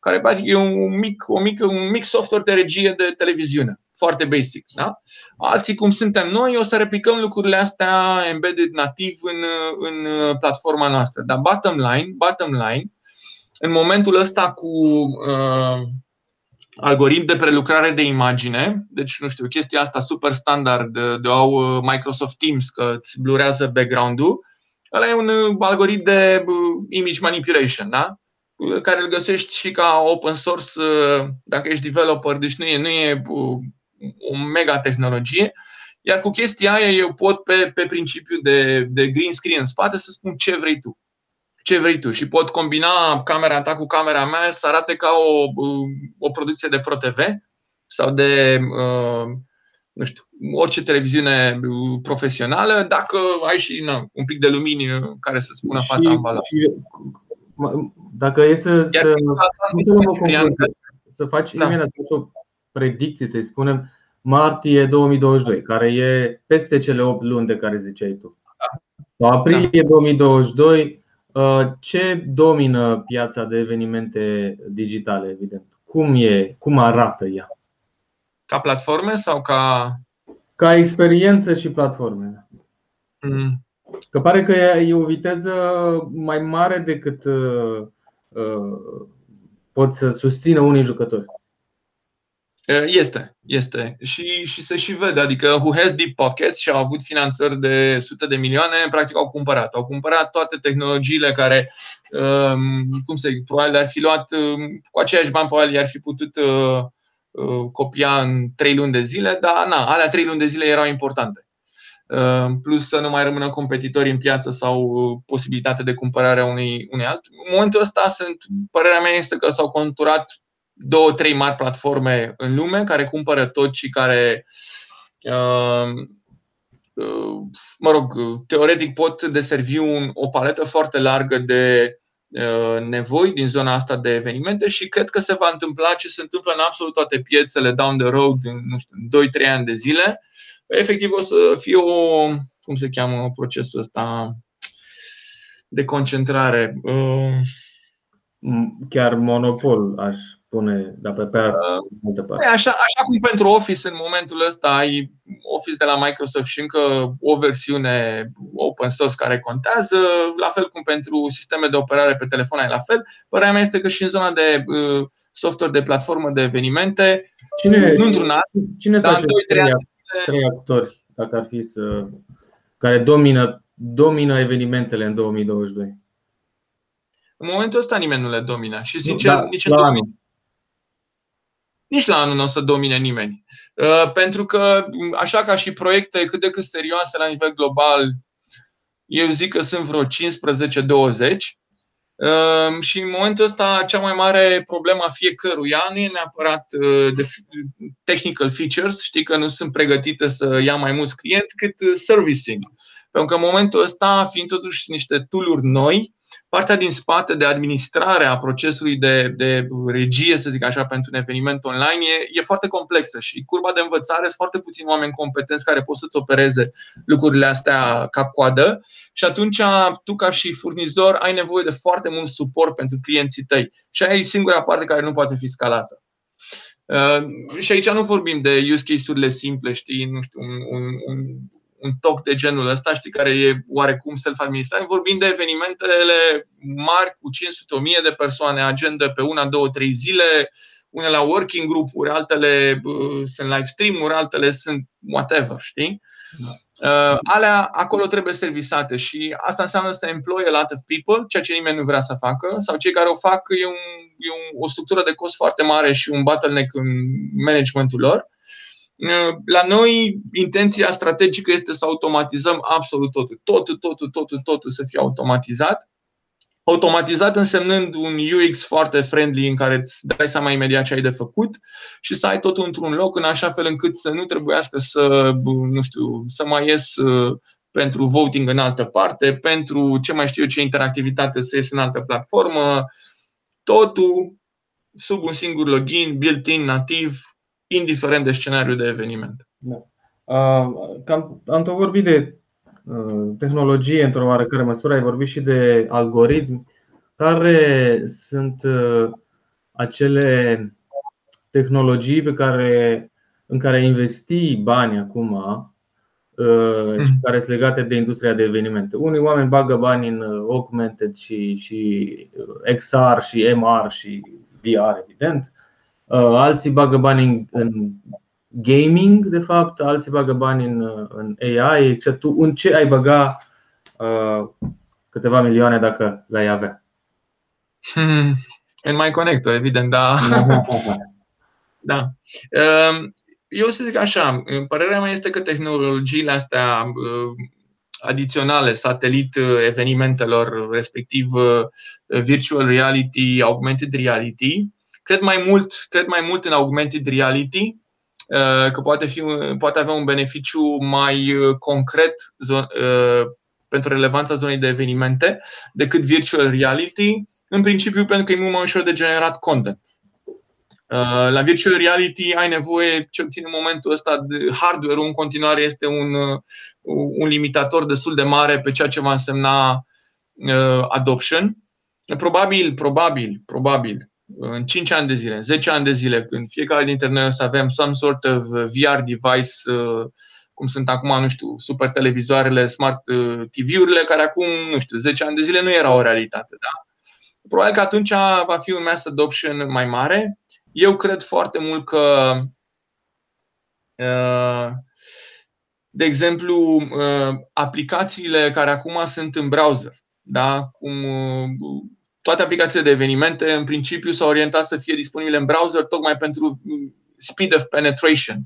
care practic e un mic, o mică, un mic software de regie de televiziune, foarte basic. Da? Alții, cum suntem noi, o să replicăm lucrurile astea embedded nativ în, în platforma noastră. Dar bottom line, bottom line, în momentul ăsta cu uh, algoritm de prelucrare de imagine, deci, nu știu, chestia asta super standard de, de au uh, Microsoft Teams, că îți blurează background-ul, ăla e un uh, algoritm de uh, image manipulation, da? care îl găsești și ca open source dacă ești developer, deci nu e, nu e o mega tehnologie. Iar cu chestia aia eu pot pe, pe principiu de, de green screen în spate să spun ce vrei tu ce vrei tu și pot combina camera ta cu camera mea să arate ca o, o producție de ProTV sau de, uh, nu știu, orice televiziune profesională, dacă ai și na, un pic de lumini care să spună și, fața în bală. Dacă e să, să, să, să faci da. imediat o predicție, să-i spunem, martie 2022, care e peste cele 8 luni de care ziceai tu. Da. aprilie da. 2022, Uh, ce domină piața de evenimente digitale, evident? Cum, e, cum arată ea? Ca platforme sau ca. Ca experiență și platforme. Mm. Că pare că e o viteză mai mare decât uh, uh, pot să susțină unii jucători. Este, este. Și, și se și vede. Adică Who Has Deep Pockets și au avut finanțări de sute de milioane, practic au cumpărat. Au cumpărat toate tehnologiile care, cum să zic, probabil ar fi luat cu aceiași bani, probabil ar fi putut copia în trei luni de zile, dar na, alea trei luni de zile erau importante. Plus să nu mai rămână competitori în piață sau posibilitatea de cumpărare a unui, unui alt. În momentul ăsta sunt, părerea mea este că s-au conturat două, trei mari platforme în lume care cumpără tot și care, uh, uh, mă rog, teoretic pot deservi un, o paletă foarte largă de uh, nevoi din zona asta de evenimente și cred că se va întâmpla ce se întâmplă în absolut toate piețele down the road în, nu știu, 2-3 ani de zile. Efectiv o să fie o, cum se cheamă procesul ăsta de concentrare. Chiar monopol, aș spune, dar pe, pe altă parte. Așa, așa cum pentru Office în momentul ăsta ai Office de la Microsoft și încă o versiune open source care contează, la fel cum pentru sisteme de operare pe telefon ai la fel. Părerea mea este că și în zona de uh, software de platformă de evenimente, cine, nu într-un an, cine dar în 2-3 ani. Trei actori, dacă ar fi să, care domină, domină evenimentele în 2022. În momentul ăsta nimeni nu le domină și sincer da, nici în 2000. Nici la anul nu o să domine nimeni. Uh, pentru că, așa ca și proiecte cât de cât serioase la nivel global, eu zic că sunt vreo 15-20 uh, și în momentul ăsta cea mai mare problemă a fiecăruia nu e neapărat de technical features, știi că nu sunt pregătite să ia mai mulți clienți, cât servicing. Pentru că în momentul ăsta, fiind totuși niște tooluri noi, partea din spate de administrare a procesului de, de regie, să zic așa, pentru un eveniment online e, e foarte complexă și curba de învățare sunt foarte puțini oameni competenți care pot să-ți opereze lucrurile astea cap-coadă și atunci tu ca și furnizor ai nevoie de foarte mult suport pentru clienții tăi și aia e singura parte care nu poate fi scalată. Uh, și aici nu vorbim de use case-urile simple, știi, nu știu, un, un, un un toc de genul ăsta, știi, care e oarecum self-administrat. Vorbim de evenimentele mari cu 500-1000 de persoane, agenda pe una, două, trei zile, unele la working grupuri, altele uh, sunt live stream-uri, altele sunt whatever, știi? Da. Uh, alea acolo trebuie servisate și asta înseamnă să employ a lot of people, ceea ce nimeni nu vrea să facă, sau cei care o fac e, un, e un, o structură de cost foarte mare și un bottleneck în managementul lor. La noi, intenția strategică este să automatizăm absolut totul. Totul, totul, totul, totul să fie automatizat. Automatizat însemnând un UX foarte friendly în care îți dai seama imediat ce ai de făcut și să ai totul într-un loc în așa fel încât să nu trebuiască să, nu știu, să mai ies uh, pentru voting în altă parte, pentru ce mai știu eu, ce interactivitate să ies în altă platformă. Totul sub un singur login, built-in, nativ, indiferent de scenariul de eveniment. Da. Am, am tot vorbit de tehnologie într-o oarecare măsură, ai vorbit și de algoritmi. Care sunt acele tehnologii pe care, în care investi bani acum hmm. și care sunt legate de industria de evenimente. Unii oameni bagă bani în augmented și, și XR și MR și VR, evident. Uh, alții bagă bani în, în gaming, de fapt, alții bagă bani în, uh, în AI. Etc. Tu în ce ai băga uh, câteva milioane dacă le-ai avea? Hmm. În mai conector, evident, da. da. Um, eu să zic așa, părerea mea este că tehnologiile astea uh, adiționale, satelit evenimentelor, respectiv virtual reality, augmented reality, Cred mai mult, cred mai mult în augmented reality, uh, că poate, fi, poate avea un beneficiu mai uh, concret uh, pentru relevanța zonei de evenimente decât virtual reality, în principiu pentru că e mult mai ușor de generat content. La virtual reality ai nevoie, cel puțin în momentul ăsta, de hardware în continuare este un, un limitator destul de mare pe ceea ce va însemna adoption. Probabil, probabil, probabil, în 5 ani de zile, în 10 ani de zile, când fiecare dintre noi o să avem some sort of VR device, uh, cum sunt acum, nu știu, super televizoarele, smart uh, TV-urile, care acum, nu știu, 10 ani de zile nu era o realitate. Da? Probabil că atunci va fi un mass adoption mai mare. Eu cred foarte mult că, uh, de exemplu, aplicațiile care acum sunt în browser, da? cum toate aplicațiile de evenimente, în principiu, s-au orientat să fie disponibile în browser tocmai pentru mm, speed of penetration.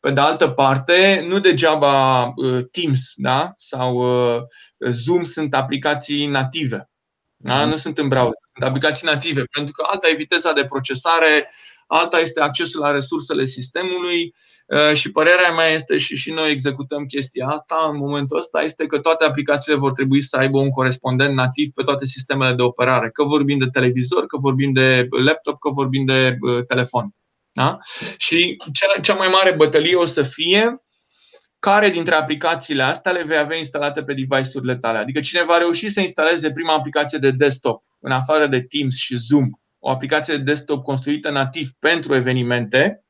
Pe de altă parte, nu degeaba uh, Teams da? sau uh, Zoom sunt aplicații native. Da? Mm. Nu sunt în browser, sunt aplicații native, pentru că alta e viteza de procesare, alta este accesul la resursele sistemului uh, și părerea mea este și și noi executăm chestia asta în momentul ăsta este că toate aplicațiile vor trebui să aibă un corespondent nativ pe toate sistemele de operare, că vorbim de televizor, că vorbim de laptop, că vorbim de uh, telefon. Da? Și cea mai mare bătălie o să fie care dintre aplicațiile astea le vei avea instalate pe device-urile tale. Adică cine va reuși să instaleze prima aplicație de desktop, în afară de Teams și Zoom, o aplicație de desktop construită nativ pentru evenimente,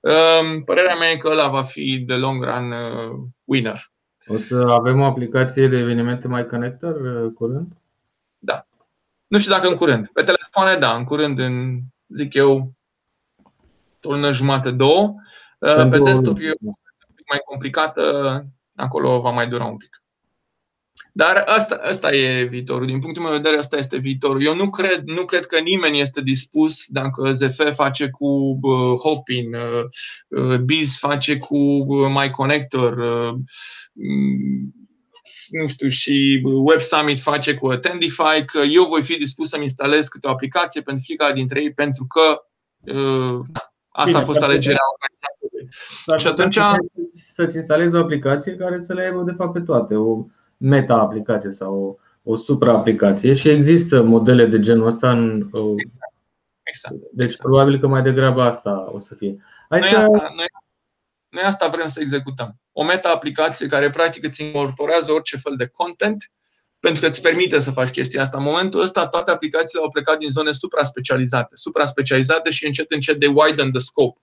um, părerea mea e că ăla va fi de long run uh, winner. O să avem o aplicație de evenimente mai connector uh, curând? Da. Nu știu dacă în curând. Pe telefoane, da, în curând, în, zic eu, o lună jumate, două. Uh, Pentru... Pe desktop e mai complicată, acolo va mai dura un pic. Dar asta, asta e viitorul. Din punctul meu de vedere, asta este viitorul. Eu nu cred, nu cred că nimeni este dispus, dacă ZF face cu uh, Hopin, uh, uh, Biz face cu uh, MyConnector, uh, nu știu, și Web Summit face cu Attendify, că eu voi fi dispus să-mi instalez câte o aplicație pentru fiecare dintre ei, pentru că uh, asta Bine, a fost alegerea organizatorului. Și atunci să-ți instalezi o aplicație care să le aibă de fapt pe toate, o meta-aplicație sau o, o supra-aplicație și există modele de genul ăsta în Exact. exact. Deci exact. probabil că mai degrabă asta o să fie. Hai noi, să... asta, noi, noi asta vrem să executăm. O meta-aplicație care practic îți incorporează orice fel de content pentru că îți permite să faci chestia asta. În momentul ăsta, toate aplicațiile au plecat din zone supra-specializate, supra-specializate și încet, încet de widen the scope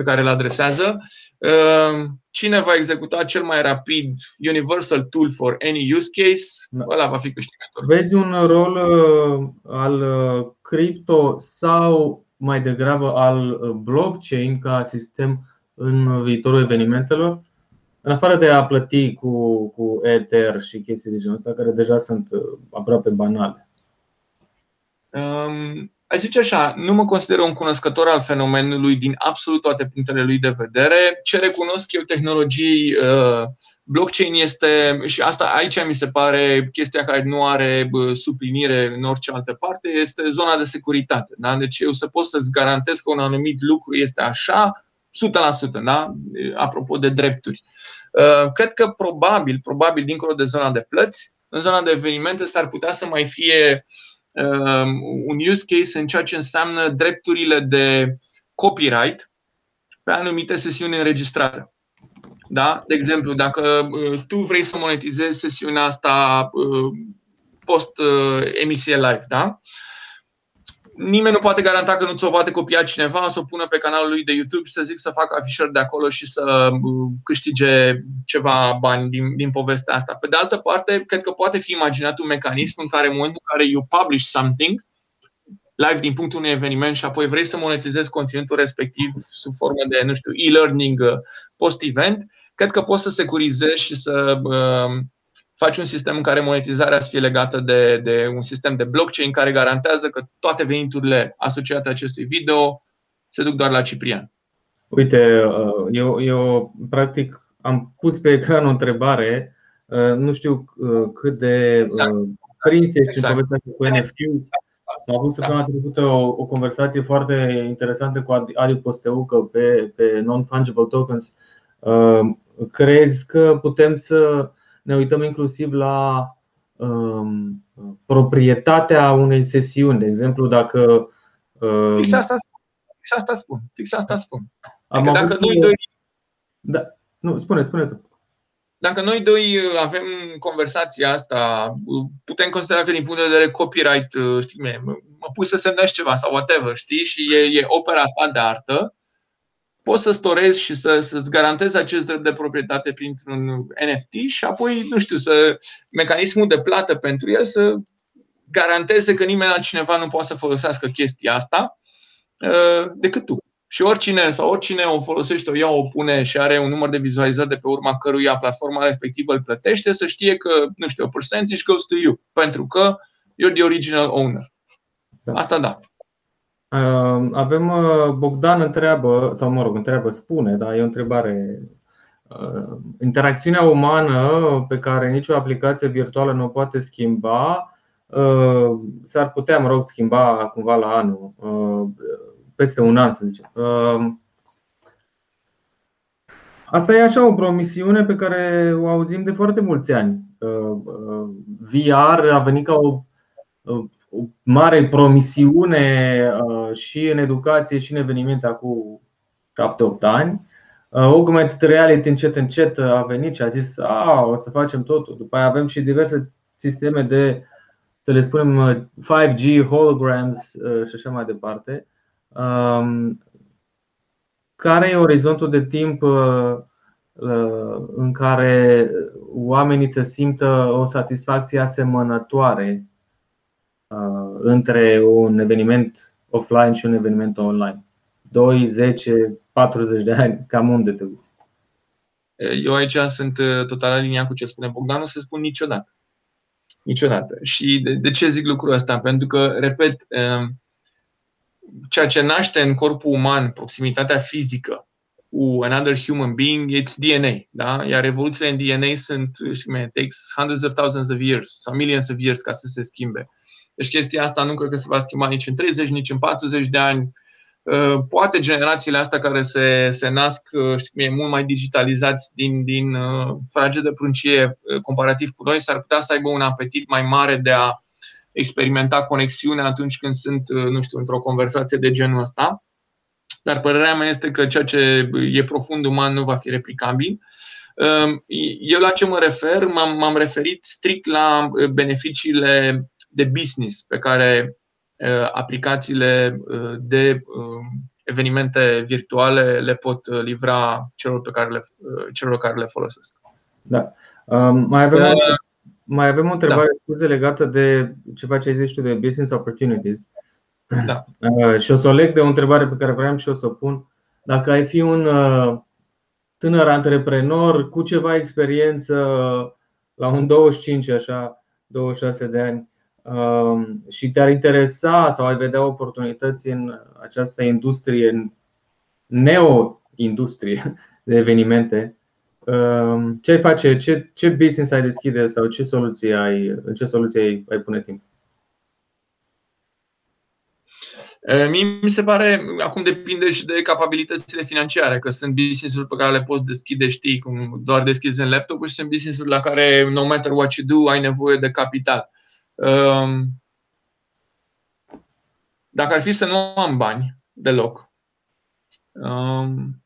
pe care îl adresează. Ehm, cine va executa cel mai rapid Universal Tool for any use case, da. ăla va fi câștigător. Vezi un rol uh, al uh, cripto sau mai degrabă al uh, blockchain ca sistem în viitorul evenimentelor? În afară de a plăti cu, cu Ether și chestii de genul ăsta, care deja sunt aproape banale. Um, aș zice așa, nu mă consider un cunoscător al fenomenului din absolut toate punctele lui de vedere. Ce recunosc eu tehnologii uh, blockchain este, și asta aici mi se pare chestia care nu are suplinire în orice altă parte, este zona de securitate. Da? Deci eu să pot să-ți garantez că un anumit lucru este așa, 100%, da? apropo de drepturi. Uh, cred că probabil, probabil dincolo de zona de plăți, în zona de evenimente s-ar putea să mai fie uh, Um, un use case în ceea ce înseamnă drepturile de copyright pe anumite sesiuni înregistrate. Da? De exemplu, dacă uh, tu vrei să monetizezi sesiunea asta uh, post-emisie uh, live, da? Nimeni nu poate garanta că nu ți-o poate copia cineva, să o pună pe canalul lui de YouTube și să zic să facă afișări de acolo și să uh, câștige ceva bani din, din povestea asta. Pe de altă parte, cred că poate fi imaginat un mecanism în care în momentul în care you publish something, live din punctul unui eveniment și apoi vrei să monetizezi conținutul respectiv sub formă de, nu știu, e-learning uh, post-event, cred că poți să securizezi și să uh, faci un sistem în care monetizarea să fie legată de, de un sistem de blockchain care garantează că toate veniturile asociate acestui video se duc doar la Ciprian. Uite, uh, eu, eu practic am pus pe ecran o întrebare, uh, nu știu uh, cât de exact. prins ești exact. în povestea cu NFT. Am avut săptămâna trecută o, o conversație foarte interesantă cu Adi Posteucă pe, pe non-fungible tokens. Crezi că putem să ne uităm inclusiv la um, proprietatea unei sesiuni. De exemplu, dacă. Um, fix asta spun. Fix asta spun. Fix asta spun. Adică dacă noi doi. Da. Nu, spune, spune tu. Dacă noi doi avem conversația asta, putem considera că din punct de vedere copyright, știi, mă pui să semnești ceva sau whatever, știi, și e, e opera ta de artă, poți să storezi și să, să-ți garantezi acest drept de proprietate printr-un NFT și apoi, nu știu, să mecanismul de plată pentru el să garanteze că nimeni altcineva nu poate să folosească chestia asta uh, decât tu. Și oricine sau oricine o folosește, o ia, o pune și are un număr de vizualizări de pe urma căruia platforma respectivă îl plătește, să știe că, nu știu, a percentage goes to you, pentru că you're the original owner. Da. Asta da. Avem uh, Bogdan întreabă, sau mă rog, întreabă, spune, dar e o întrebare. Uh, interacțiunea umană pe care nicio aplicație virtuală nu o poate schimba, uh, s-ar putea, mă rog, schimba cumva la anul, peste un an, să zicem. Asta e așa o promisiune pe care o auzim de foarte mulți ani. VR a venit ca o o mare promisiune uh, și în educație și în evenimente acum 7-8 ani. Uh, augmented reality încet încet a venit și a zis a, o să facem totul. După aia avem și diverse sisteme de, să le spunem, 5G, uh, holograms și așa mai departe. Um, care e orizontul de timp în care oamenii să simtă o satisfacție asemănătoare Uh, între un eveniment offline și un eveniment online. 2, 10, 40 de ani, cam unde te uiți? Eu aici sunt uh, total aliniat cu ce spune Bogdan, nu se spun niciodată. Niciodată. Și de, de ce zic lucrul ăsta? Pentru că, repet, um, ceea ce naște în corpul uman, proximitatea fizică cu another human being, it's DNA. Da? Iar evoluțiile în DNA sunt, știi cum takes hundreds of thousands of years sau millions of years ca să se schimbe. Deci chestia asta nu cred că se va schimba nici în 30, nici în 40 de ani. Uh, poate generațiile astea care se, se nasc uh, știi, e mult mai digitalizați din, din uh, frage de pruncie comparativ cu noi, s-ar putea să aibă un apetit mai mare de a experimenta conexiunea atunci când sunt, nu știu, într-o conversație de genul ăsta. Dar părerea mea este că ceea ce e profund uman nu va fi replicabil. Eu la ce mă refer? M-am, m-am referit strict la beneficiile de business pe care Uh, aplicațiile uh, de uh, evenimente virtuale le pot livra celor, pe care le, celor care le folosesc. Da. Um, mai avem, uh, mai avem o întrebare da. scuze legată de ceva ce ai zis tu de business opportunities. Da. Uh, și o să o leg de o întrebare pe care vreau și o să o pun. Dacă ai fi un uh, tânăr antreprenor cu ceva experiență la un 25, așa, 26 de ani, Um, și te-ar interesa sau ai vedea oportunități în această industrie, neo-industrie de evenimente, um, ce ai face, ce, ce business ai deschide sau ce soluție ai, în ce soluție ai, ai pune timp? Mie mi se pare, acum depinde și de capabilitățile financiare, că sunt business-uri pe care le poți deschide, știi, cum doar deschizi în laptop și sunt business-uri la care, no matter what you do, ai nevoie de capital. Ehm, dacă ar fi să nu am bani deloc, ehm,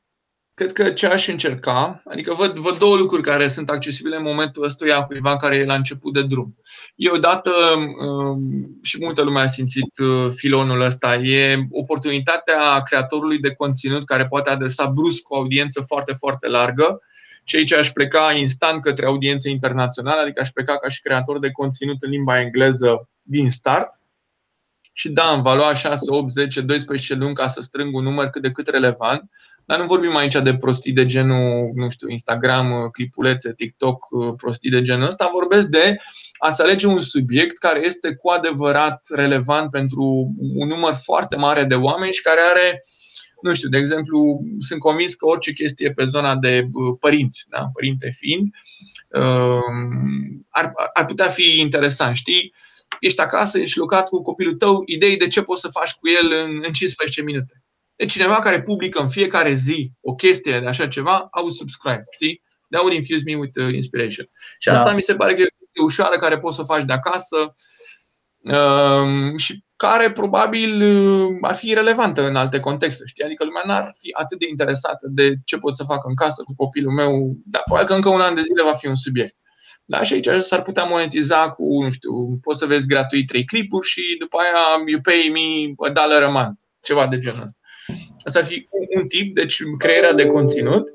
cred că ce aș încerca, adică văd, văd două lucruri care sunt accesibile în momentul ăstuia cuiva care e la început de drum. E odată, ehm, și multă lume a simțit uh, filonul ăsta, e oportunitatea creatorului de conținut care poate adresa brusc o audiență foarte, foarte largă și aici aș pleca instant către audiențe internaționale, adică aș pleca ca și creator de conținut în limba engleză din start. Și da, îmi va lua 6, 8, 10, 12 luni ca să strâng un număr cât de cât relevant, dar nu vorbim aici de prostii de genul, nu știu, Instagram, clipulețe, TikTok, prostii de genul ăsta. Vorbesc de a-ți alege un subiect care este cu adevărat relevant pentru un număr foarte mare de oameni și care are uh, nu știu, de exemplu, sunt convins că orice chestie pe zona de părinți, da? părinte fiind, um, ar, ar putea fi interesant. Știi, ești acasă, ești locat cu copilul tău, idei de ce poți să faci cu el în, în 15 minute. Deci cineva care publică în fiecare zi o chestie de așa ceva, au subscribe, știi? That would infuse me with uh, inspiration. Și asta da. mi se pare că e ușoară care poți să o faci de acasă uh, și care probabil uh, ar fi relevantă în alte contexte. Știi? Adică lumea n-ar fi atât de interesată de ce pot să fac în casă cu copilul meu, dar probabil că încă un an de zile va fi un subiect. Da? Și aici s-ar putea monetiza cu, nu știu, poți să vezi gratuit trei clipuri și după aia you pay me a dollar a month, ceva de genul ăsta. Asta ar fi un tip, deci crearea de conținut.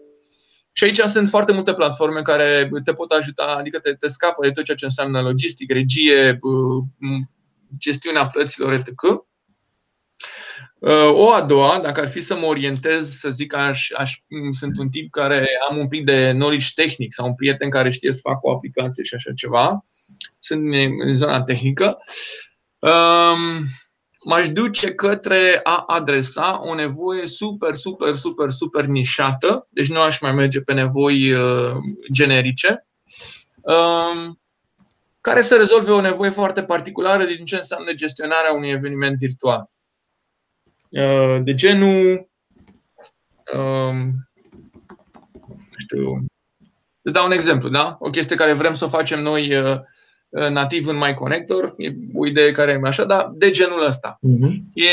Și aici sunt foarte multe platforme care te pot ajuta, adică te, te scapă de tot ceea ce înseamnă logistic, regie, gestiunea plăților, etc. Uh, o a doua, dacă ar fi să mă orientez, să zic că aș, aș, sunt un tip care am un pic de knowledge tehnic sau un prieten care știe să facă o aplicație și așa ceva, sunt în zona tehnică, um, m-aș duce către a adresa o nevoie super, super, super, super nișată, deci nu aș mai merge pe nevoi uh, generice. Um, care să rezolve o nevoie foarte particulară din ce înseamnă gestionarea unui eveniment virtual. Uh, de genul, um, nu știu, îți dau un exemplu, da? O chestie care vrem să o facem noi uh, nativ în MyConnector, e o idee care e așa, dar de genul ăsta. Uh-huh. E,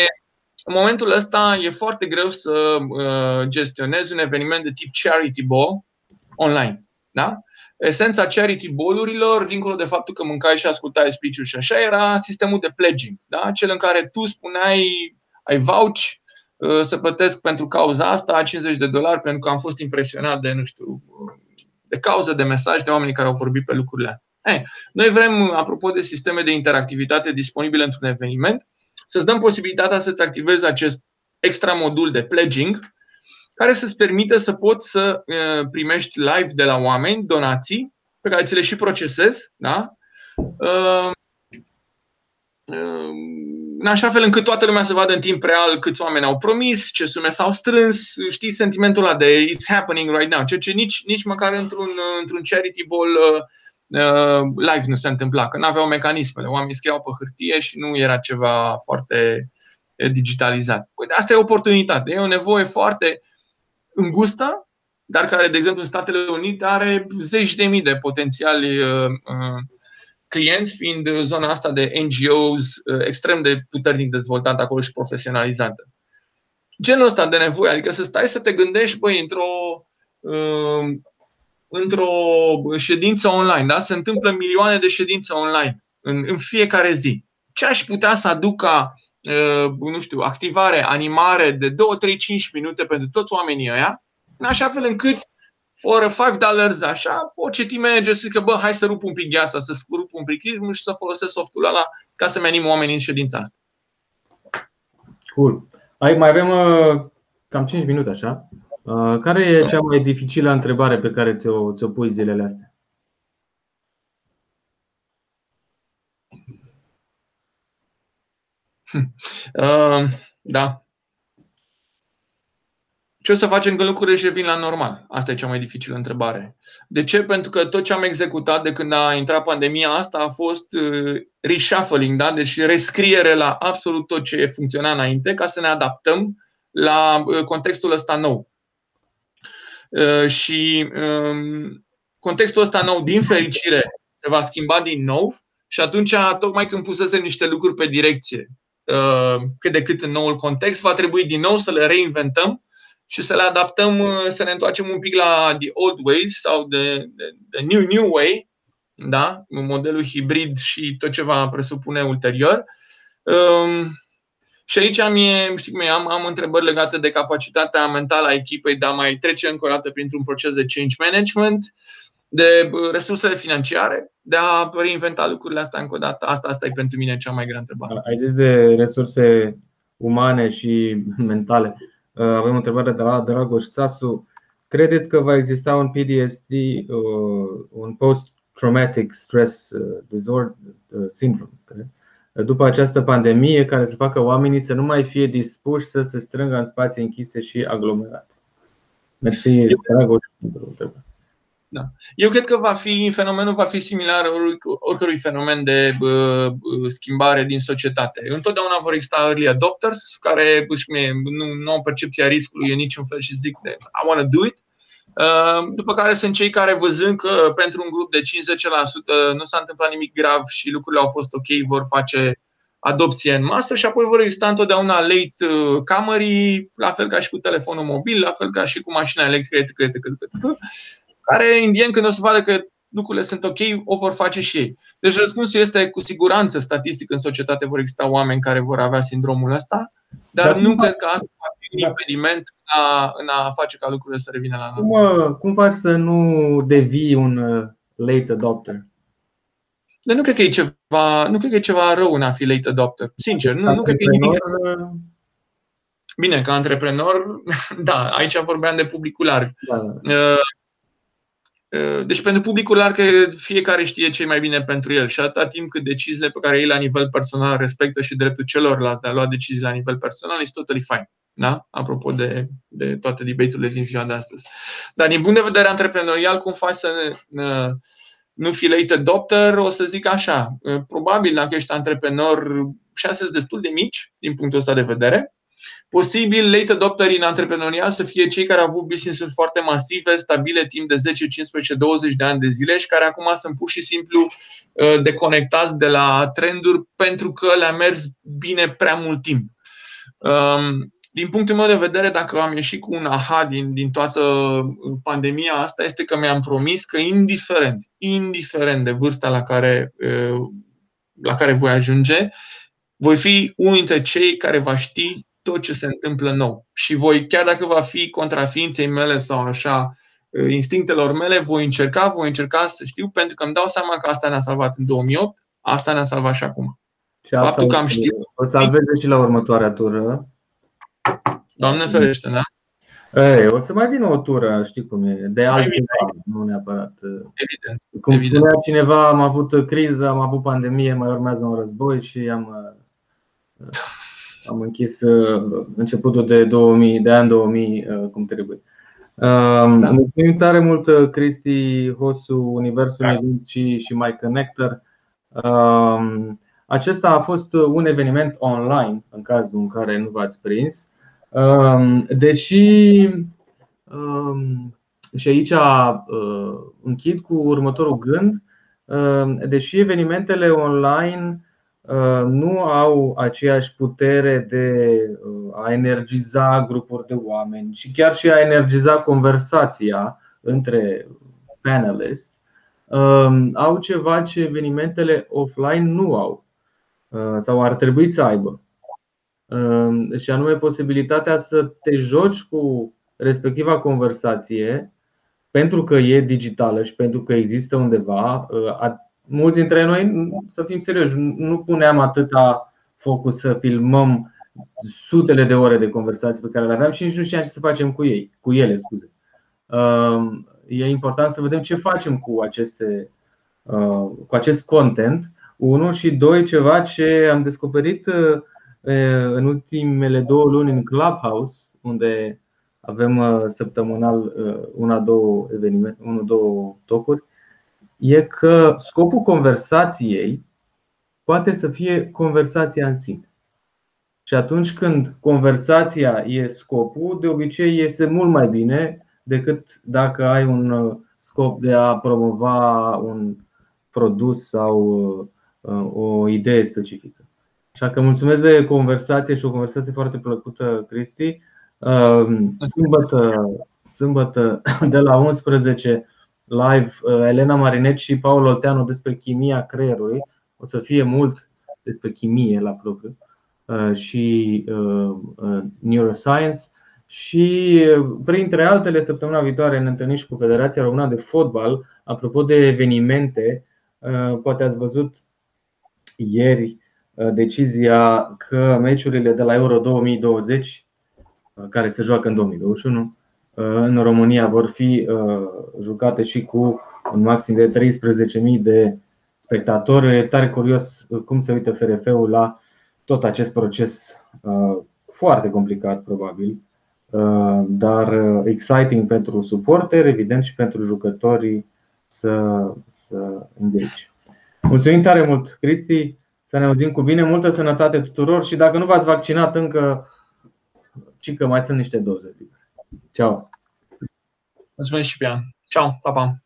în momentul ăsta e foarte greu să uh, gestionezi un eveniment de tip charity ball online. Da? Esența charity bolurilor, dincolo de faptul că mâncai și ascultai speech și așa, era sistemul de pledging. Da? Cel în care tu spuneai, ai vouch uh, să plătesc pentru cauza asta 50 de dolari pentru că am fost impresionat de, nu știu, de cauză, de mesaj, de oameni care au vorbit pe lucrurile astea. Hey, noi vrem, apropo de sisteme de interactivitate disponibile într-un eveniment, să-ți dăm posibilitatea să-ți activezi acest extra modul de pledging, care să-ți permită să poți să primești live de la oameni donații pe care ți le și procesezi, da? în așa fel încât toată lumea să vadă în timp real câți oameni au promis, ce sume s-au strâns, știi sentimentul ăla de it's happening right now, ceea ce nici, nici măcar într-un, într-un charity ball uh, live nu se întâmpla, că nu aveau mecanismele, oamenii scriau pe hârtie și nu era ceva foarte digitalizat. Uite, asta e o oportunitate, e o nevoie foarte îngustă, dar care, de exemplu, în Statele Unite are zeci de mii de potențiali uh, clienți, fiind zona asta de NGOs uh, extrem de puternic dezvoltată acolo și profesionalizată. Genul ăsta de nevoie, adică să stai să te gândești, băi, într-o, uh, într-o ședință online, da? se întâmplă milioane de ședințe online în, în fiecare zi. Ce aș putea să aduc ca, uh, nu știu, activare, animare de 2, 3, 5 minute pentru toți oamenii ăia, în așa fel încât for 5 dollars, așa, orice team manager să zică, bă, hai să rup un pic gheața, să rup un pic ritmul și să folosesc softul ăla ca să-mi anim oamenii în ședința asta. Cool. Ai, mai avem uh, cam 5 minute, așa. Uh, care e cea mai dificilă întrebare pe care ți-o, ți-o pui zilele astea? Uh, da, ce o să facem când lucrurile își revin la normal? Asta e cea mai dificilă întrebare. De ce? Pentru că tot ce am executat de când a intrat pandemia asta a fost uh, reshuffling, da? deci rescriere la absolut tot ce funcționa înainte ca să ne adaptăm la uh, contextul ăsta nou. Uh, și um, contextul ăsta nou, din fericire, se va schimba din nou și atunci, tocmai când pusesem niște lucruri pe direcție, cât de cât în noul context, va trebui din nou să le reinventăm și să le adaptăm, uh, să ne întoarcem un pic la the old ways sau the, the, the new new way, da? modelul hibrid și tot ce va presupune ulterior. Um, și aici am, știi cum e, am, am întrebări legate de capacitatea mentală a echipei de a mai trece încă o dată printr-un proces de change management, de uh, resursele financiare, de a reinventa lucrurile astea încă o dată. Asta, asta e pentru mine cea mai grea întrebare. Ai zis de resurse umane și mentale. Uh, avem o întrebare de la Dragoș Sasu. Credeți că va exista un PTSD, uh, un post-traumatic stress uh, disorder syndrome, după această pandemie, care să facă oamenii să nu mai fie dispuși să se strângă în spații închise și aglomerate? Mersi, Dragoș, pentru întrebare. Da. Eu cred că va fi, fenomenul va fi similar oricărui fenomen de uh, schimbare din societate. Întotdeauna vor exista early adopters care nu, nu au percepția riscului în niciun fel și zic de I want to do it. Uh, după care sunt cei care văzând că pentru un grup de 50% nu s-a întâmplat nimic grav și lucrurile au fost ok, vor face adopție în masă și apoi vor exista întotdeauna late camerii, la fel ca și cu telefonul mobil, la fel ca și cu mașina electrică, etc. etc, etc care indien când o să vadă că lucrurile sunt ok, o vor face și ei. Deci răspunsul este cu siguranță statistic în societate vor exista oameni care vor avea sindromul ăsta, dar, dar nu cred că asta va fi un da. impediment în a, în a face ca lucrurile să revină la normal. Cum, cum faci să nu devii un uh, late adopter? Dar nu cred că e ceva, nu cred că e ceva rău în a fi late adopter. Sincer, nu, nu cred că e nimic. Uh, Bine, ca antreprenor, da, aici vorbeam de publicul larg. Da. Uh, Uh, deci pentru publicul larg, fiecare știe ce mai bine pentru el și atâta timp cât deciziile pe care ei la nivel personal respectă și dreptul celorlalți de a lua decizii la nivel personal, este totally fine. Da? Apropo de, de toate debate-urile din ziua de astăzi. Dar din punct de vedere antreprenorial, cum faci să ne, uh, nu fi late adopter, o să zic așa. Uh, probabil dacă ești antreprenor, șanse sunt destul de mici din punctul ăsta de vedere, Posibil late adopteri în antreprenorial să fie cei care au avut business-uri foarte masive, stabile timp de 10, 15, 20 de ani de zile și care acum sunt pur și simplu uh, deconectați de la trenduri pentru că le-a mers bine prea mult timp. Um, din punctul meu de vedere, dacă am ieșit cu un aha din, din toată pandemia asta, este că mi-am promis că indiferent, indiferent de vârsta la care, uh, la care voi ajunge, voi fi unul dintre cei care va ști tot ce se întâmplă nou. Și voi, chiar dacă va fi contra ființei mele sau așa, uh, instinctelor mele, voi încerca, voi încerca să știu, pentru că îmi dau seama că asta ne-a salvat în 2008, asta ne-a salvat și acum. Și Faptul că am știut. O să salveze și la următoarea tură. Doamne ferește, da? Ei, o să mai vină o tură, știi cum e, de altceva, nu neapărat. Evident. Cum evident. spunea cineva, am avut criză, am avut pandemie, mai urmează un război și am, am închis începutul de 2000, de an 2000 cum trebuie. Da. Mulțumim tare mult, Cristi Hosu, Universul da. și, și My Connector. Acesta a fost un eveniment online, în cazul în care nu v-ați prins. Deși și aici închid cu următorul gând, deși evenimentele online nu au aceeași putere de a energiza grupuri de oameni și chiar și a energiza conversația între panelists, au ceva ce evenimentele offline nu au sau ar trebui să aibă. Și anume posibilitatea să te joci cu respectiva conversație pentru că e digitală și pentru că există undeva mulți dintre noi, să fim serioși, nu puneam atâta focus să filmăm sutele de ore de conversații pe care le aveam și nici nu știam ce să facem cu ei, cu ele, scuze. Um, e important să vedem ce facem cu aceste uh, cu acest content. Unu și doi, ceva ce am descoperit uh, în ultimele două luni în Clubhouse, unde avem uh, săptămânal una, două evenimente, unul, două tocuri, e că scopul conversației poate să fie conversația în sine. Și atunci când conversația e scopul, de obicei iese mult mai bine decât dacă ai un uh, scop de a promova un produs sau uh, o idee specifică. Așa că mulțumesc de conversație și o conversație foarte plăcută, Cristi. Uh, sâmbătă, sâmbătă de la 11 live uh, Elena Marinet și Paul Olteanu despre chimia creierului. O să fie mult despre chimie la propriu uh, și uh, neuroscience. Și printre altele, săptămâna viitoare ne întâlnim și cu Federația Română de Fotbal. Apropo de evenimente, poate ați văzut ieri decizia că meciurile de la Euro 2020, care se joacă în 2021, în România vor fi uh, jucate și cu un maxim de 13.000 de spectatori. E tare curios uh, cum se uită FRF-ul la tot acest proces uh, foarte complicat, probabil, dar exciting pentru suporteri, evident, și pentru jucătorii să, să engage. Mulțumim tare mult, Cristi! Să ne auzim cu bine, multă sănătate tuturor și dacă nu v-ați vaccinat încă, ci că mai sunt niște doze libere. Ciao. Mulțumesc și pe ea. Ciao, pa, pa.